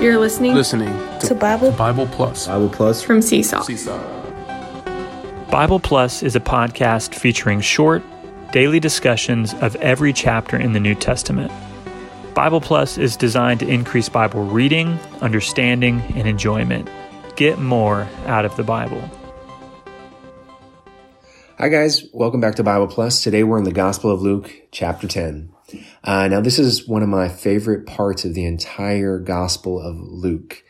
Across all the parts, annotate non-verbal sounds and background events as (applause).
You're listening, listening to, to Bible Bible Plus. Bible Plus from Seesaw. Seesaw. Bible Plus is a podcast featuring short, daily discussions of every chapter in the New Testament. Bible Plus is designed to increase Bible reading, understanding, and enjoyment. Get more out of the Bible. Hi, guys. Welcome back to Bible Plus. Today we're in the Gospel of Luke, chapter 10. Uh, now, this is one of my favorite parts of the entire Gospel of Luke.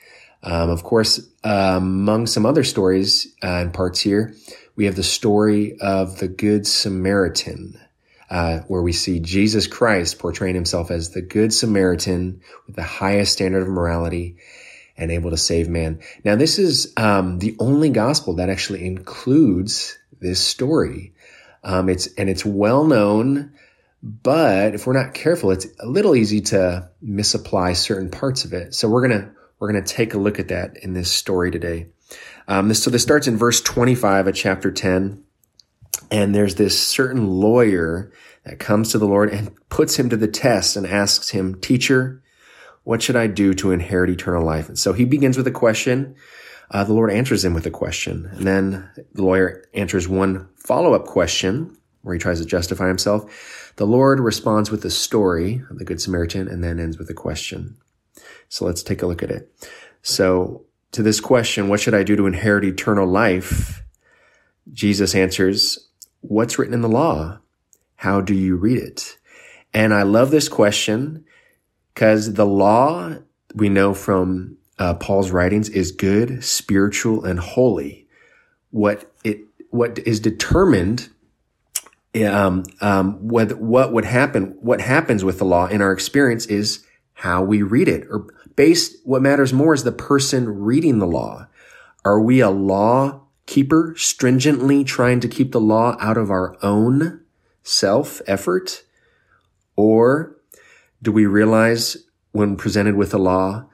Um, of course, uh, among some other stories uh, and parts here, we have the story of the Good Samaritan, uh, where we see Jesus Christ portraying himself as the Good Samaritan with the highest standard of morality and able to save man. Now, this is um, the only gospel that actually includes this story. Um, it's and it's well known, but if we're not careful, it's a little easy to misapply certain parts of it. So we're gonna we're gonna take a look at that in this story today. Um, this, so this starts in verse 25 of chapter 10, and there's this certain lawyer that comes to the Lord and puts him to the test and asks him, "Teacher, what should I do to inherit eternal life?" And so he begins with a question uh, the Lord answers him with a question. And then the lawyer answers one follow up question where he tries to justify himself. The Lord responds with the story of the Good Samaritan and then ends with a question. So let's take a look at it. So to this question, what should I do to inherit eternal life? Jesus answers, what's written in the law? How do you read it? And I love this question because the law we know from uh, Paul's writings is good, spiritual, and holy. What it what is determined um, um, what what would happen what happens with the law in our experience is how we read it or based what matters more is the person reading the law. Are we a law keeper stringently trying to keep the law out of our own self effort? Or do we realize when presented with the law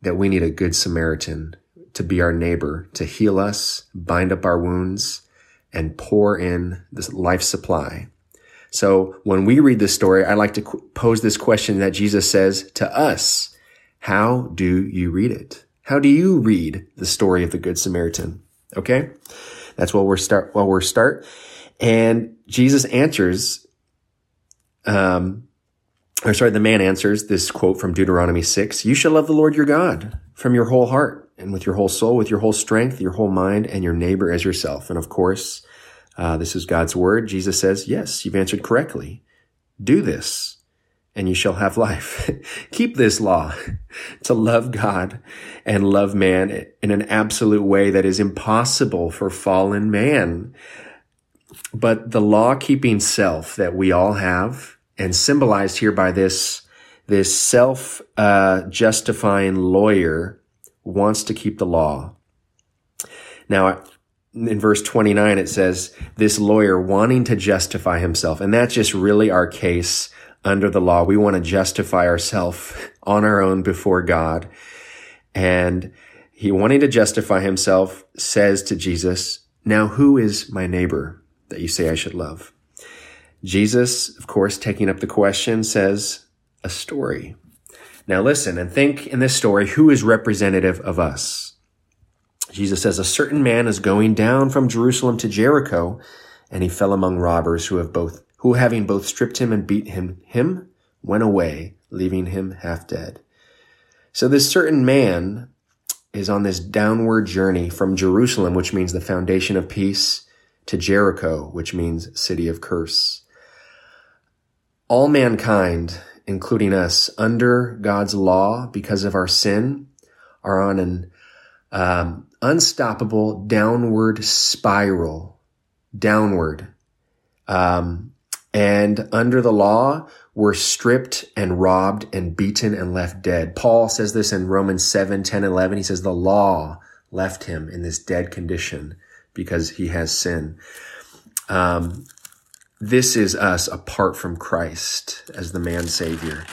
that we need a good Samaritan to be our neighbor, to heal us, bind up our wounds, and pour in this life supply. So when we read this story, I like to pose this question that Jesus says to us. How do you read it? How do you read the story of the Good Samaritan? Okay. That's what we're start, well, we're start. And Jesus answers, um, or sorry, the man answers this quote from Deuteronomy 6, you shall love the Lord your God from your whole heart and with your whole soul, with your whole strength, your whole mind, and your neighbor as yourself. And of course, uh, this is God's word. Jesus says, yes, you've answered correctly. Do this and you shall have life. (laughs) Keep this law (laughs) to love God and love man in an absolute way that is impossible for fallen man. But the law keeping self that we all have and symbolized here by this this self uh, justifying lawyer wants to keep the law. Now, in verse 29, it says, this lawyer wanting to justify himself. And that's just really our case under the law. We want to justify ourselves on our own before God. And he wanting to justify himself says to Jesus, now who is my neighbor that you say I should love? Jesus, of course, taking up the question says a story. Now listen and think in this story, who is representative of us? Jesus says, a certain man is going down from Jerusalem to Jericho and he fell among robbers who have both, who having both stripped him and beat him, him went away, leaving him half dead. So this certain man is on this downward journey from Jerusalem, which means the foundation of peace, to Jericho, which means city of curse all mankind, including us, under God's law because of our sin, are on an um, unstoppable downward spiral, downward. Um, and under the law, we're stripped and robbed and beaten and left dead. Paul says this in Romans 7, 10, 11. He says the law left him in this dead condition because he has sin. Um, this is us apart from Christ as the man savior.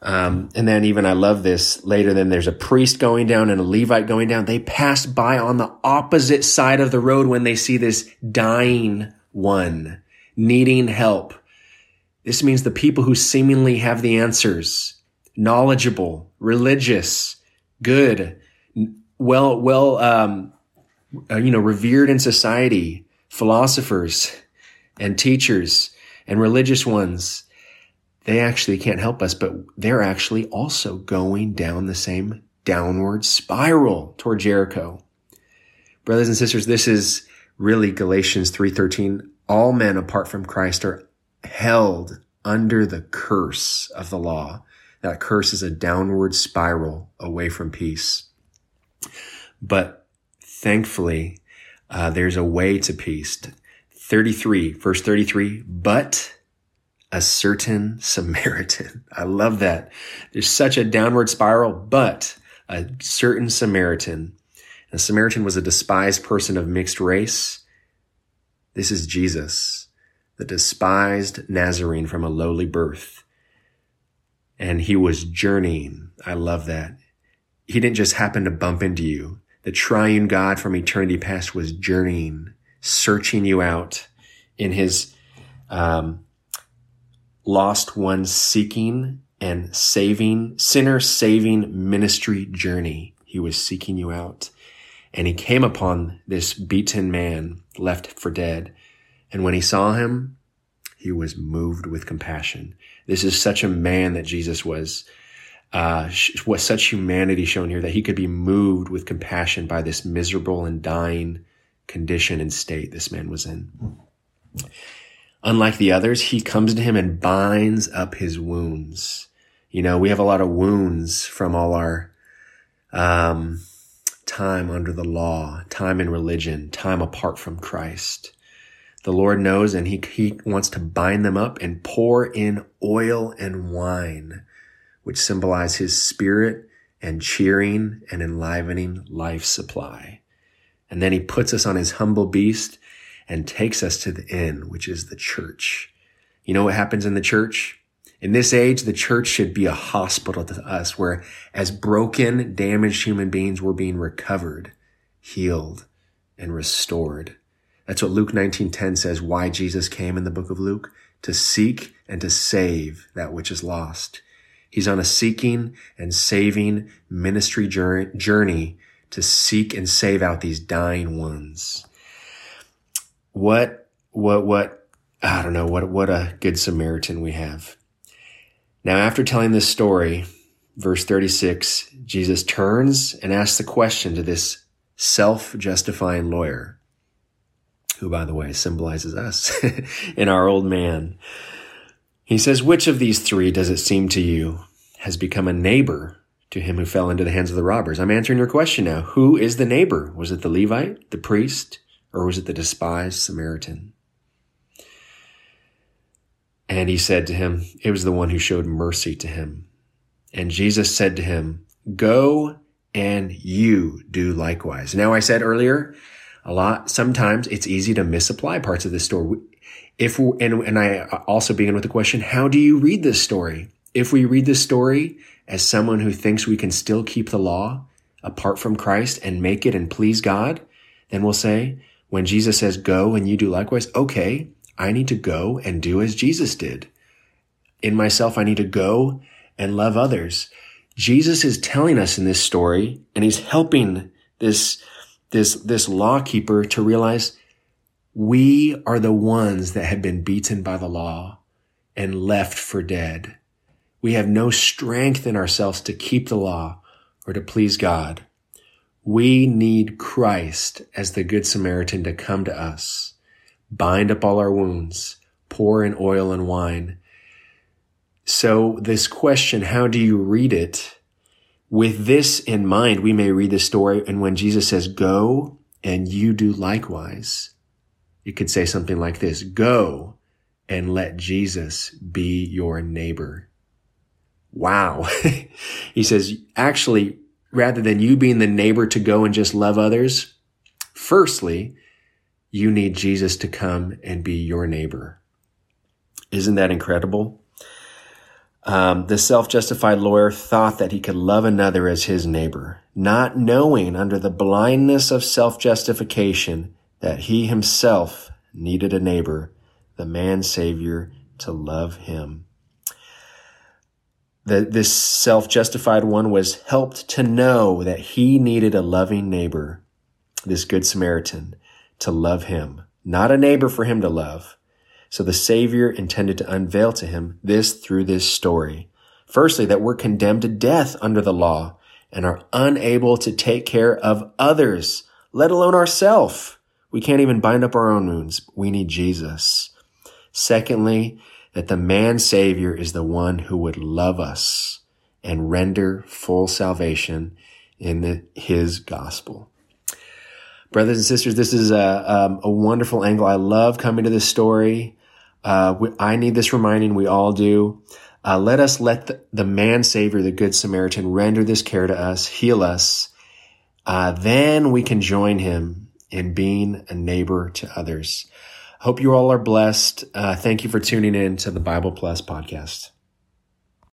Um, and then even I love this later. Then there's a priest going down and a Levite going down. They pass by on the opposite side of the road when they see this dying one needing help. This means the people who seemingly have the answers, knowledgeable, religious, good, well, well, um, uh, you know, revered in society, philosophers and teachers and religious ones, they actually can't help us, but they're actually also going down the same downward spiral toward Jericho. Brothers and sisters, this is really Galatians 3:13. All men apart from Christ are held under the curse of the law. That curse is a downward spiral away from peace. But thankfully, uh, there's a way to peace. 33, verse 33, but a certain Samaritan. (laughs) I love that. There's such a downward spiral, but a certain Samaritan. A Samaritan was a despised person of mixed race. This is Jesus, the despised Nazarene from a lowly birth. And he was journeying. I love that. He didn't just happen to bump into you. The triune God from eternity past was journeying, searching you out in his um, lost one seeking and saving, sinner saving ministry journey. He was seeking you out. And he came upon this beaten man left for dead. And when he saw him, he was moved with compassion. This is such a man that Jesus was, uh, was such humanity shown here that he could be moved with compassion by this miserable and dying condition and state this man was in. Unlike the others, he comes to him and binds up his wounds. You know, we have a lot of wounds from all our, um, time under the law, time in religion, time apart from Christ. The Lord knows and he, he wants to bind them up and pour in oil and wine, which symbolize his spirit and cheering and enlivening life supply. And then he puts us on his humble beast and takes us to the inn, which is the church. You know what happens in the church? In this age, the church should be a hospital to us where as broken, damaged human beings, we're being recovered, healed, and restored. That's what Luke 19:10 says why Jesus came in the book of Luke to seek and to save that which is lost. He's on a seeking and saving ministry journey to seek and save out these dying ones what, what, what, I don't know, what, what a good Samaritan we have. Now, after telling this story, verse 36, Jesus turns and asks the question to this self-justifying lawyer, who, by the way, symbolizes us (laughs) in our old man. He says, which of these three does it seem to you has become a neighbor to him who fell into the hands of the robbers? I'm answering your question now. Who is the neighbor? Was it the Levite, the priest, or was it the despised Samaritan? And he said to him, It was the one who showed mercy to him. And Jesus said to him, Go and you do likewise. Now, I said earlier, a lot, sometimes it's easy to misapply parts of this story. If, and, and I also begin with the question, how do you read this story? If we read this story as someone who thinks we can still keep the law apart from Christ and make it and please God, then we'll say, when Jesus says, go and you do likewise, okay, I need to go and do as Jesus did. In myself, I need to go and love others. Jesus is telling us in this story, and he's helping this, this, this law keeper to realize we are the ones that have been beaten by the law and left for dead. We have no strength in ourselves to keep the law or to please God. We need Christ as the Good Samaritan to come to us, bind up all our wounds, pour in oil and wine. So this question, how do you read it? With this in mind, we may read the story. And when Jesus says, go and you do likewise, it could say something like this, go and let Jesus be your neighbor. Wow. (laughs) he says, actually, rather than you being the neighbor to go and just love others, firstly, you need Jesus to come and be your neighbor. Isn't that incredible? Um, the self-justified lawyer thought that he could love another as his neighbor, not knowing under the blindness of self-justification that he himself needed a neighbor, the man savior, to love him. The, this self-justified one was helped to know that he needed a loving neighbor, this good Samaritan, to love him, not a neighbor for him to love. So the Savior intended to unveil to him this through this story. Firstly, that we're condemned to death under the law and are unable to take care of others, let alone ourselves. We can't even bind up our own wounds. We need Jesus. Secondly, that the man savior is the one who would love us and render full salvation in the, his gospel. Brothers and sisters, this is a, um, a wonderful angle. I love coming to this story. Uh, we, I need this reminding. We all do. Uh, let us let the, the, man savior, the good Samaritan, render this care to us, heal us. Uh, then we can join him in being a neighbor to others. Hope you all are blessed. Uh, thank you for tuning in to the Bible Plus podcast.